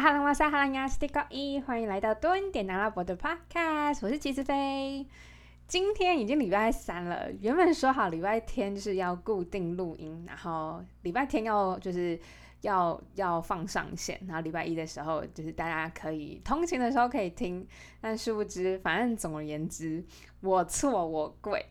哈兰瓦萨哈兰亚斯蒂高伊，欢迎来到多恩点阿拉伯的 Podcast，我是齐子飞。今天已经礼拜三了，原本说好礼拜天就是要固定录音，然后礼拜天要就是要要放上线，然后礼拜一的时候就是大家可以通勤的时候可以听，但殊不知，反正总而言之，我错我贵。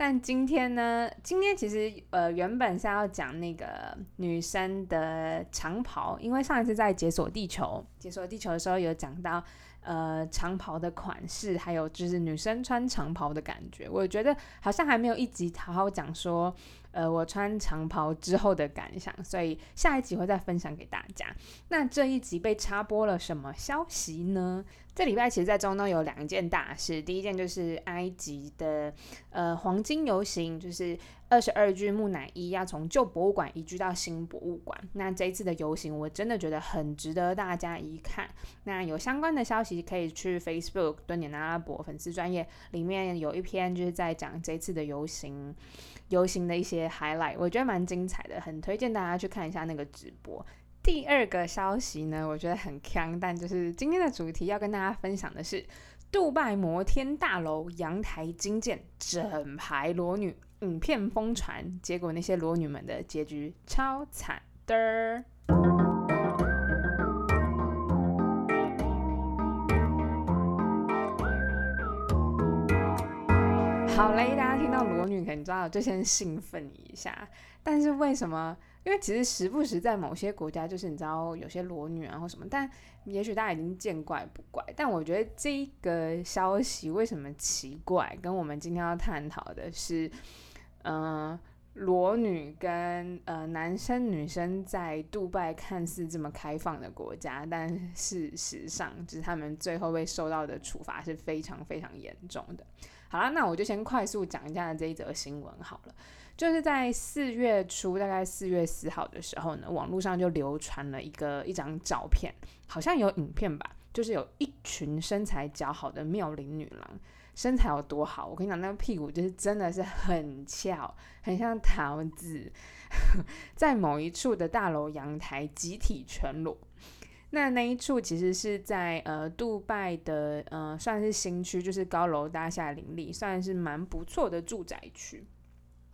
但今天呢？今天其实呃，原本是要讲那个女生的长袍，因为上一次在解锁地球、解锁地球的时候有讲到呃长袍的款式，还有就是女生穿长袍的感觉。我觉得好像还没有一集好好讲说。呃，我穿长袍之后的感想，所以下一集会再分享给大家。那这一集被插播了什么消息呢？这礼拜其实，在中东有两件大事。第一件就是埃及的呃黄金游行，就是二十二具木乃伊要从旧博物馆移居到新博物馆。那这一次的游行，我真的觉得很值得大家一看。那有相关的消息，可以去 Facebook 蹲点阿拉伯粉丝专业里面有一篇，就是在讲这次的游行。游行的一些 highlight，我觉得蛮精彩的，很推荐大家去看一下那个直播。第二个消息呢，我觉得很强，但就是今天的主题要跟大家分享的是，杜拜摩天大楼阳台惊见整排裸女，影片疯传，结果那些裸女们的结局超惨的。好嘞，大家听到裸女肯定知道就先兴奋一下。但是为什么？因为其实时不时在某些国家，就是你知道有些裸女啊或什么，但也许大家已经见怪不怪。但我觉得这个消息为什么奇怪，跟我们今天要探讨的是，嗯，裸女跟呃男生女生在杜拜看似这么开放的国家，但事实上，就是他们最后被受到的处罚是非常非常严重的。好了，那我就先快速讲一下这一则新闻好了。就是在四月初，大概四月四号的时候呢，网络上就流传了一个一张照片，好像有影片吧，就是有一群身材姣好的妙龄女郎，身材有多好？我跟你讲，那个屁股就是真的是很翘，很像桃子，在某一处的大楼阳台集体全裸。那那一处其实是在呃，杜拜的呃，算是新区，就是高楼大厦林立，算是蛮不错的住宅区。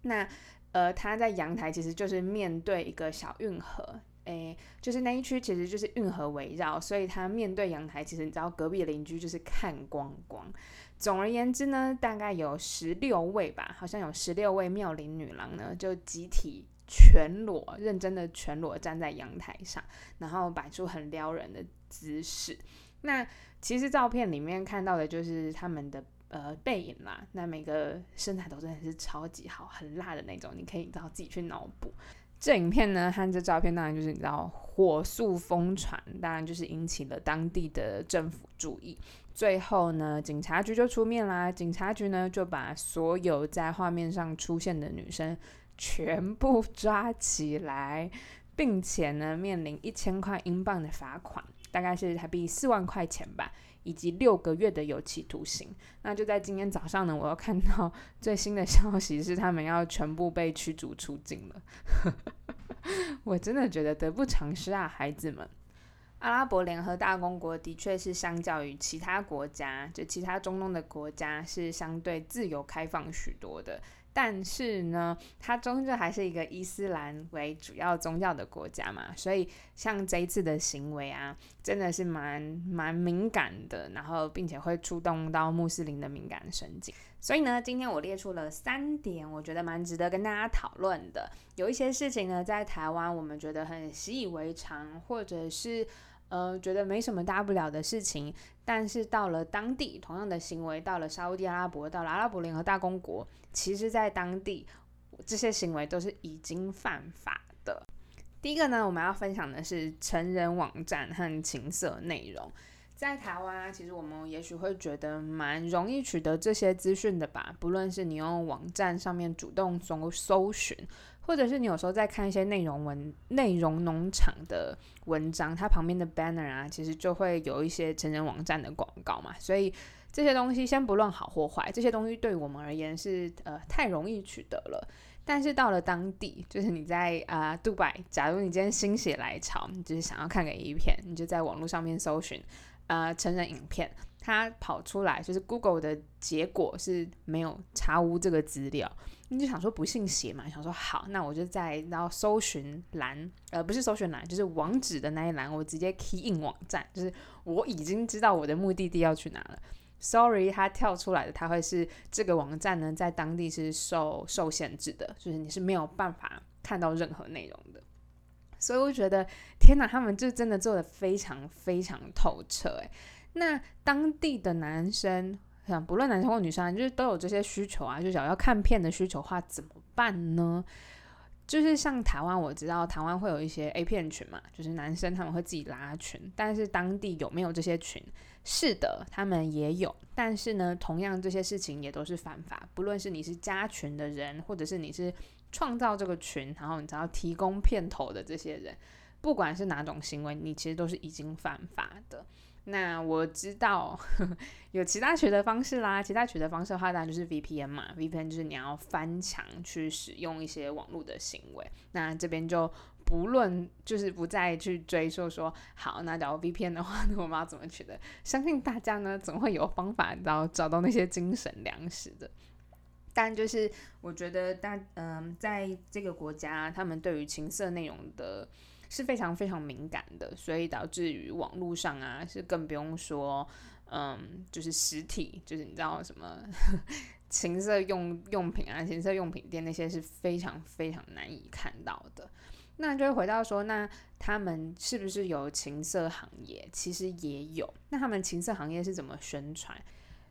那呃，它在阳台其实就是面对一个小运河，诶，就是那一区其实就是运河围绕，所以它面对阳台，其实你知道隔壁邻居就是看光光。总而言之呢，大概有十六位吧，好像有十六位妙龄女郎呢，就集体。全裸，认真的全裸站在阳台上，然后摆出很撩人的姿势。那其实照片里面看到的就是他们的呃背影啦。那每个身材都真的是超级好，很辣的那种。你可以到自己去脑补。这影片呢和这照片当然就是你知道火速疯传，当然就是引起了当地的政府注意。最后呢，警察局就出面啦。警察局呢就把所有在画面上出现的女生。全部抓起来，并且呢，面临一千块英镑的罚款，大概是台币四万块钱吧，以及六个月的有期徒刑。那就在今天早上呢，我又看到最新的消息是，他们要全部被驱逐出境了。我真的觉得得不偿失啊，孩子们！阿拉伯联合大公国的确是相较于其他国家，就其他中东的国家，是相对自由开放许多的。但是呢，它终究还是一个伊斯兰为主要宗教的国家嘛，所以像这一次的行为啊，真的是蛮蛮敏感的，然后并且会触动到穆斯林的敏感神经。所以呢，今天我列出了三点，我觉得蛮值得跟大家讨论的。有一些事情呢，在台湾我们觉得很习以为常，或者是。呃，觉得没什么大不了的事情，但是到了当地，同样的行为到了沙地阿拉伯，到了阿拉伯联合大公国，其实，在当地这些行为都是已经犯法的。第一个呢，我们要分享的是成人网站和情色内容。在台湾，其实我们也许会觉得蛮容易取得这些资讯的吧，不论是你用网站上面主动搜搜寻。或者是你有时候在看一些内容文、内容农场的文章，它旁边的 banner 啊，其实就会有一些成人网站的广告嘛。所以这些东西先不论好或坏，这些东西对我们而言是呃太容易取得了。但是到了当地，就是你在啊，杜拜，假如你今天心血来潮，你就是想要看个 A 片，你就在网络上面搜寻，呃，成人影片，它跑出来就是 Google 的结果是没有查无这个资料，你就想说不信邪嘛，想说好，那我就在然后搜寻栏，呃，不是搜寻栏，就是网址的那一栏，我直接 key in 网站，就是我已经知道我的目的地要去哪了。Sorry，它跳出来的，它会是这个网站呢，在当地是受受限制的，就是你是没有办法看到任何内容的。所以我觉得，天哪，他们就真的做的非常非常透彻。诶，那当地的男生，像不论男生或女生，就是都有这些需求啊，就想要看片的需求话，怎么办呢？就是像台湾，我知道台湾会有一些 A 片群嘛，就是男生他们会自己拉群，但是当地有没有这些群？是的，他们也有，但是呢，同样这些事情也都是犯法。不论是你是加群的人，或者是你是创造这个群，然后你只要提供片头的这些人，不管是哪种行为，你其实都是已经犯法的。那我知道有其他取得方式啦，其他取得方式的话，当然就是 VPN 嘛，VPN 就是你要翻墙去使用一些网络的行为。那这边就不论，就是不再去追溯说，好，那假如 VPN 的话，那我们要怎么取得？相信大家呢，总会有方法，然后找到那些精神粮食的。但就是我觉得大，嗯，在这个国家，他们对于情色内容的。是非常非常敏感的，所以导致于网络上啊，是更不用说，嗯，就是实体，就是你知道什么 情色用用品啊，情色用品店那些是非常非常难以看到的。那就会回到说，那他们是不是有情色行业？其实也有。那他们情色行业是怎么宣传？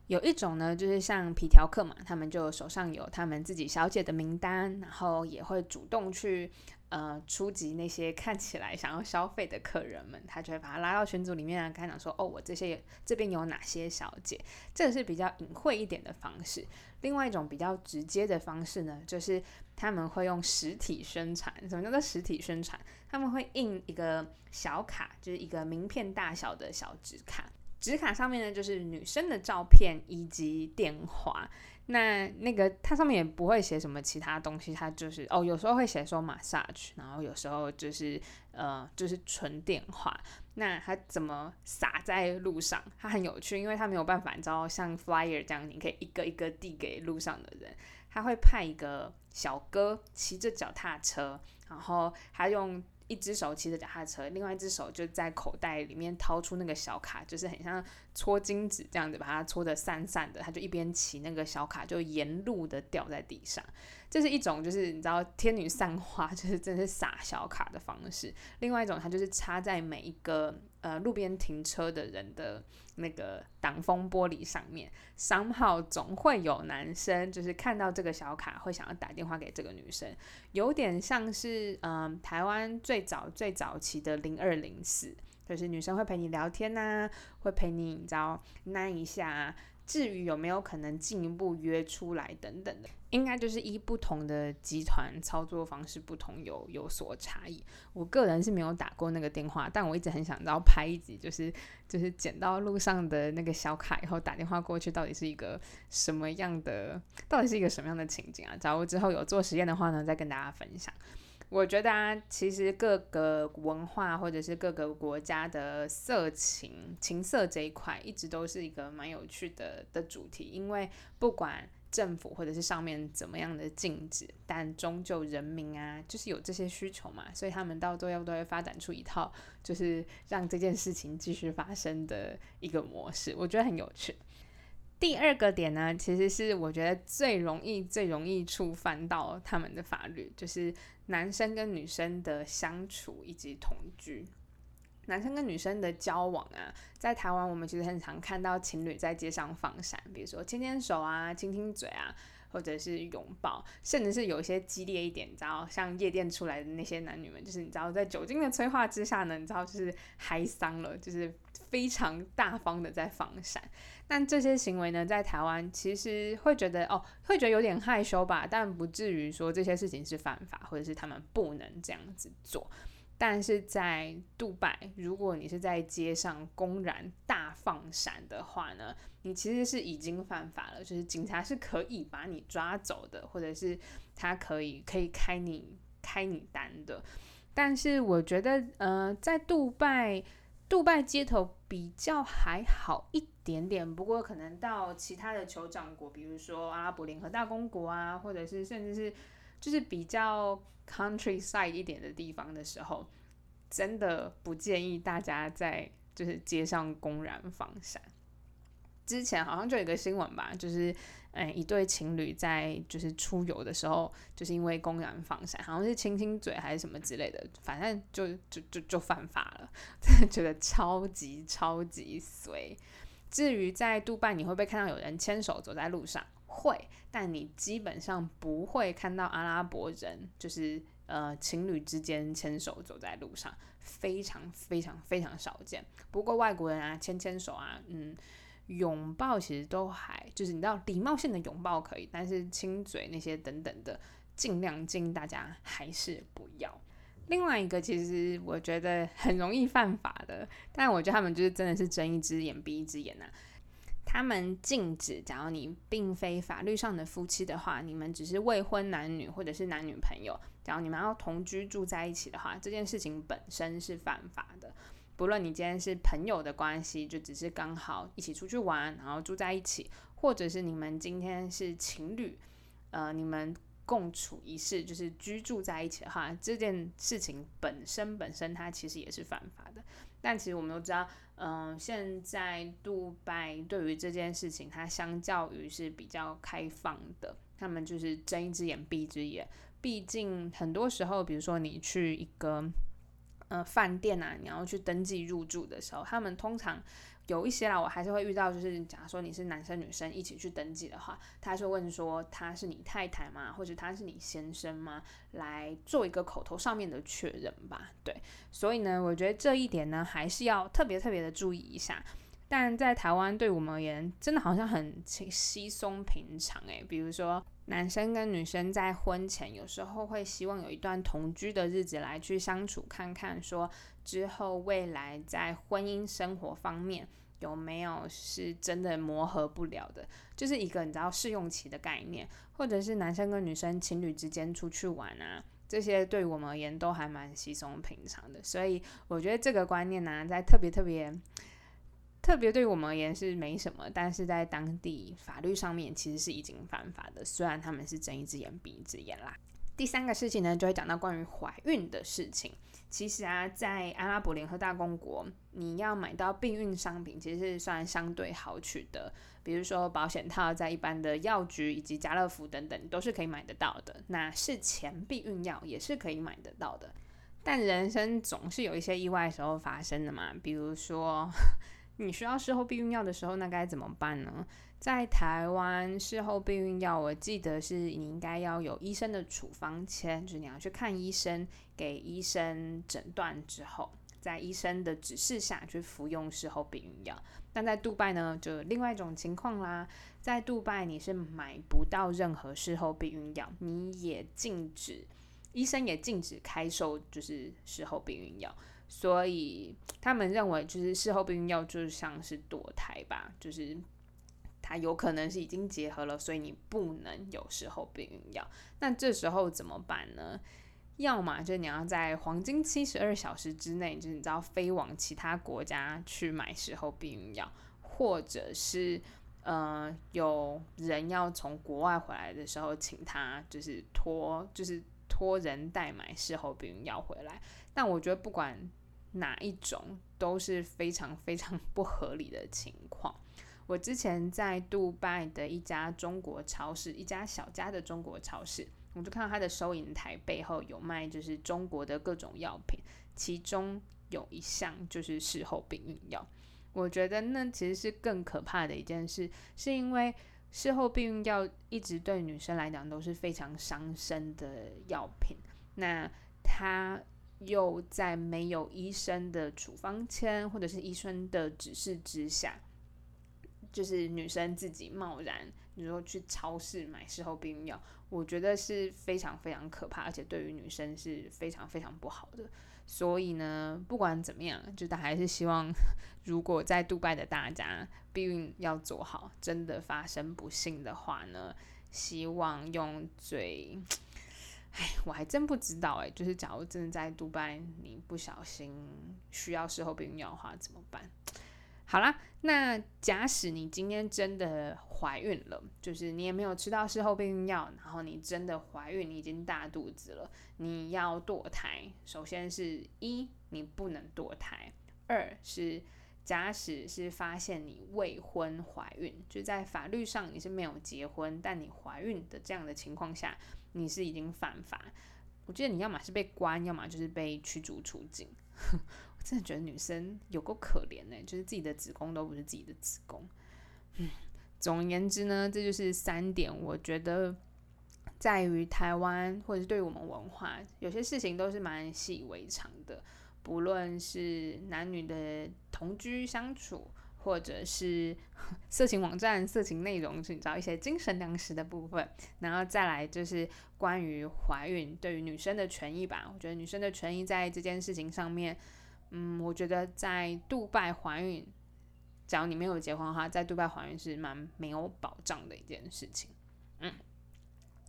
有一种呢，就是像皮条客嘛，他们就手上有他们自己小姐的名单，然后也会主动去。呃，初级那些看起来想要消费的客人们，他就会把他拉到群组里面，跟他讲说：“哦，我这些这边有哪些小姐。”这个是比较隐晦一点的方式。另外一种比较直接的方式呢，就是他们会用实体宣传。什么叫做实体宣传？他们会印一个小卡，就是一个名片大小的小纸卡，纸卡上面呢就是女生的照片以及电话。那那个它上面也不会写什么其他东西，它就是哦，有时候会写说 massage，然后有时候就是呃，就是纯电话。那它怎么撒在路上？它很有趣，因为它没有办法，你知道像 flyer 这样，你可以一个一个递给路上的人。他会派一个小哥骑着脚踏车，然后他用。一只手骑着脚踏车，另外一只手就在口袋里面掏出那个小卡，就是很像搓金子这样子，把它搓得散散的。他就一边骑那个小卡，就沿路的掉在地上。这是一种，就是你知道天女散花，就是真是撒小卡的方式。另外一种，它就是插在每一个呃路边停车的人的那个挡风玻璃上面。三号总会有男生就是看到这个小卡，会想要打电话给这个女生，有点像是嗯台湾最早最早期的零二零四，就是女生会陪你聊天呐，会陪你你知道拉一下。至于有没有可能进一步约出来等等的，应该就是依不同的集团操作方式不同有有所差异。我个人是没有打过那个电话，但我一直很想要拍一集，就是就是捡到路上的那个小卡以后打电话过去，到底是一个什么样的，到底是一个什么样的情景啊？假如之后有做实验的话呢，再跟大家分享。我觉得啊，其实各个文化或者是各个国家的色情、情色这一块，一直都是一个蛮有趣的的主题。因为不管政府或者是上面怎么样的禁止，但终究人民啊，就是有这些需求嘛，所以他们到最后都会发展出一套，就是让这件事情继续发生的一个模式。我觉得很有趣。第二个点呢，其实是我觉得最容易、最容易触犯到他们的法律，就是男生跟女生的相处以及同居。男生跟女生的交往啊，在台湾我们其实很常看到情侣在街上放闪，比如说牵牵手啊、亲亲嘴啊，或者是拥抱，甚至是有一些激烈一点，你知道，像夜店出来的那些男女们，就是你知道，在酒精的催化之下呢，你知道，就是嗨桑了，就是非常大方的在放闪。但这些行为呢，在台湾其实会觉得哦，会觉得有点害羞吧，但不至于说这些事情是犯法，或者是他们不能这样子做。但是在杜拜，如果你是在街上公然大放闪的话呢，你其实是已经犯法了，就是警察是可以把你抓走的，或者是他可以可以开你开你单的。但是我觉得，呃，在杜拜，杜拜街头比较还好一点点，不过可能到其他的酋长国，比如说阿拉伯联合大公国啊，或者是甚至是就是比较。countryside 一点的地方的时候，真的不建议大家在就是街上公然放闪。之前好像就有一个新闻吧，就是嗯一对情侣在就是出游的时候，就是因为公然放闪，好像是亲亲嘴还是什么之类的，反正就就就就犯法了，真 的觉得超级超级随。至于在杜拜，你会不会看到有人牵手走在路上？会，但你基本上不会看到阿拉伯人，就是呃情侣之间牵手走在路上，非常非常非常少见。不过外国人啊，牵牵手啊，嗯，拥抱其实都还，就是你知道礼貌性的拥抱可以，但是亲嘴那些等等的，尽量建议大家还是不要。另外一个其实我觉得很容易犯法的，但我觉得他们就是真的是睁一只眼闭一只眼呐。他们禁止，假如你并非法律上的夫妻的话，你们只是未婚男女或者是男女朋友，假如你们要同居住在一起的话，这件事情本身是犯法的。不论你今天是朋友的关系，就只是刚好一起出去玩，然后住在一起，或者是你们今天是情侣，呃，你们共处一室，就是居住在一起的话，这件事情本身本身它其实也是犯法的。但其实我们都知道。嗯，现在杜拜对于这件事情，它相较于是比较开放的，他们就是睁一只眼闭一只眼。毕竟很多时候，比如说你去一个呃饭店啊，你要去登记入住的时候，他们通常。有一些啦，我还是会遇到，就是假如说你是男生女生一起去登记的话，他是问说他是你太太吗，或者他是你先生吗，来做一个口头上面的确认吧。对，所以呢，我觉得这一点呢，还是要特别特别的注意一下。但在台湾，对我们而言，真的好像很稀松平常诶。比如说，男生跟女生在婚前，有时候会希望有一段同居的日子来去相处，看看说之后未来在婚姻生活方面有没有是真的磨合不了的，就是一个你知道试用期的概念，或者是男生跟女生情侣之间出去玩啊，这些对我们而言都还蛮稀松平常的。所以我觉得这个观念呢，在特别特别。特别对我们而言是没什么，但是在当地法律上面其实是已经犯法的。虽然他们是睁一只眼闭一只眼啦。第三个事情呢，就会讲到关于怀孕的事情。其实啊，在阿拉伯联合大公国，你要买到避孕商品，其实是算相对好取得。比如说保险套，在一般的药局以及家乐福等等都是可以买得到的。那事前避孕药也是可以买得到的。但人生总是有一些意外时候发生的嘛，比如说。你需要事后避孕药的时候，那该怎么办呢？在台湾，事后避孕药，我记得是你应该要有医生的处方签，就是你要去看医生，给医生诊断之后，在医生的指示下去服用事后避孕药。但在杜拜呢，就另外一种情况啦，在杜拜你是买不到任何事后避孕药，你也禁止，医生也禁止开售，就是事后避孕药。所以他们认为，就是事后避孕药就像是堕胎吧，就是它有可能是已经结合了，所以你不能有事后避孕药。那这时候怎么办呢？要么就你要在黄金七十二小时之内，就是你知道飞往其他国家去买事后避孕药，或者是呃有人要从国外回来的时候，请他就是托就是托人代买事后避孕药回来。但我觉得不管哪一种都是非常非常不合理的情况。我之前在杜拜的一家中国超市，一家小家的中国超市，我就看到它的收银台背后有卖就是中国的各种药品，其中有一项就是事后避孕药。我觉得那其实是更可怕的一件事，是因为事后避孕药一直对女生来讲都是非常伤身的药品。那它。又在没有医生的处方签或者是医生的指示之下，就是女生自己贸然，你说去超市买事后避孕药，我觉得是非常非常可怕，而且对于女生是非常非常不好的。所以呢，不管怎么样，就他还是希望，如果在杜拜的大家避孕要做好，真的发生不幸的话呢，希望用最，哎，我还真不知道哎，就是假如真的在杜拜，你不小心需要事后避孕药的话，怎么办？好啦，那假使你今天真的怀孕了，就是你也没有吃到事后避孕药，然后你真的怀孕，你已经大肚子了，你要堕胎，首先是一你不能堕胎，二是假使是发现你未婚怀孕，就在法律上你是没有结婚，但你怀孕的这样的情况下，你是已经犯法。我记得你要么是被关，要么就是被驱逐出境。真的觉得女生有够可怜呢，就是自己的子宫都不是自己的子宫。嗯，总而言之呢，这就是三点。我觉得在于台湾，或者是对于我们文化，有些事情都是蛮习以为常的。不论是男女的同居相处，或者是 色情网站、色情内容，寻找一些精神粮食的部分，然后再来就是关于怀孕对于女生的权益吧。我觉得女生的权益在这件事情上面。嗯，我觉得在杜拜怀孕，只要你没有结婚的话，在杜拜怀孕是蛮没有保障的一件事情。嗯，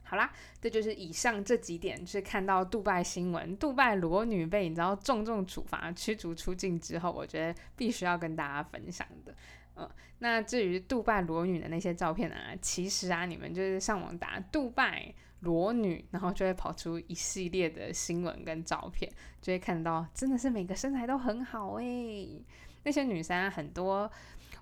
好啦，这就是以上这几点，是看到杜拜新闻，杜拜裸女被你知道重重处罚、驱逐出境之后，我觉得必须要跟大家分享的。嗯，那至于杜拜裸女的那些照片啊，其实啊，你们就是上网打杜拜。裸女，然后就会跑出一系列的新闻跟照片，就会看到真的是每个身材都很好诶。那些女生很多，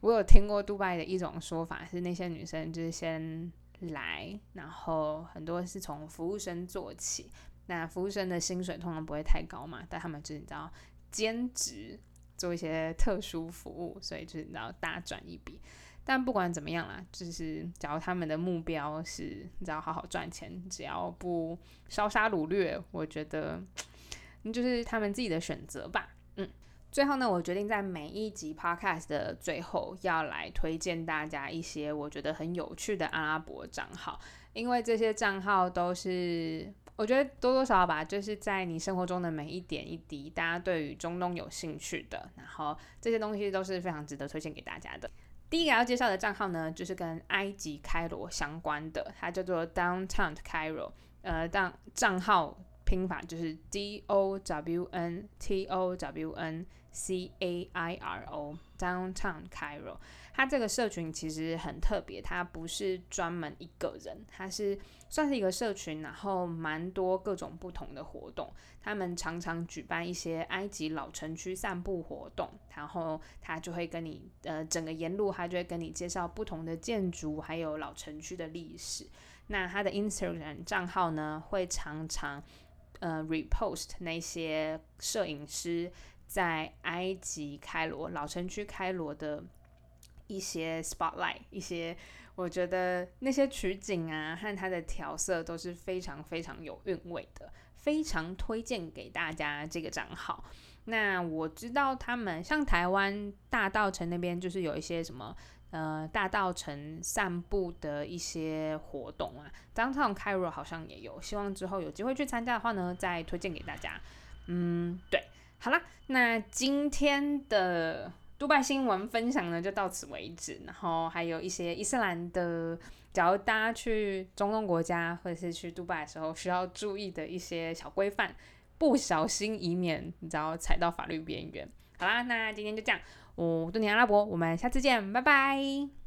我有听过杜拜的一种说法是，那些女生就是先来，然后很多是从服务生做起。那服务生的薪水通常不会太高嘛，但他们就是你知道兼职做一些特殊服务，所以就是你知道大赚一笔。但不管怎么样啦，就是假如他们的目标是你知道好好赚钱，只要不烧杀掳掠，我觉得那就是他们自己的选择吧。嗯，最后呢，我决定在每一集 podcast 的最后要来推荐大家一些我觉得很有趣的阿拉伯账号，因为这些账号都是我觉得多多少少吧，就是在你生活中的每一点一滴，大家对于中东有兴趣的，然后这些东西都是非常值得推荐给大家的。第一个要介绍的账号呢，就是跟埃及开罗相关的，它叫做 Downtown Cairo，呃，账账号拼法就是 D O W N T O W N C A I R O，Downtown Cairo。它这个社群其实很特别，它不是专门一个人，它是算是一个社群，然后蛮多各种不同的活动。他们常常举办一些埃及老城区散步活动，然后他就会跟你呃整个沿路，他就会跟你介绍不同的建筑，还有老城区的历史。那他的 Instagram 账号呢，会常常呃 repost 那些摄影师在埃及开罗老城区开罗的。一些 spotlight，一些我觉得那些取景啊和它的调色都是非常非常有韵味的，非常推荐给大家这个账号。那我知道他们像台湾大道城那边就是有一些什么呃大道城散步的一些活动啊张唱 Kira 好像也有，希望之后有机会去参加的话呢，再推荐给大家。嗯，对，好了，那今天的。杜拜新闻分享呢就到此为止，然后还有一些伊斯兰的，假如大家去中东国家或者是去杜拜的时候需要注意的一些小规范，不小心以免你知道踩到法律边缘。好啦，那今天就这样，我杜尼阿拉伯，我们下次见，拜拜。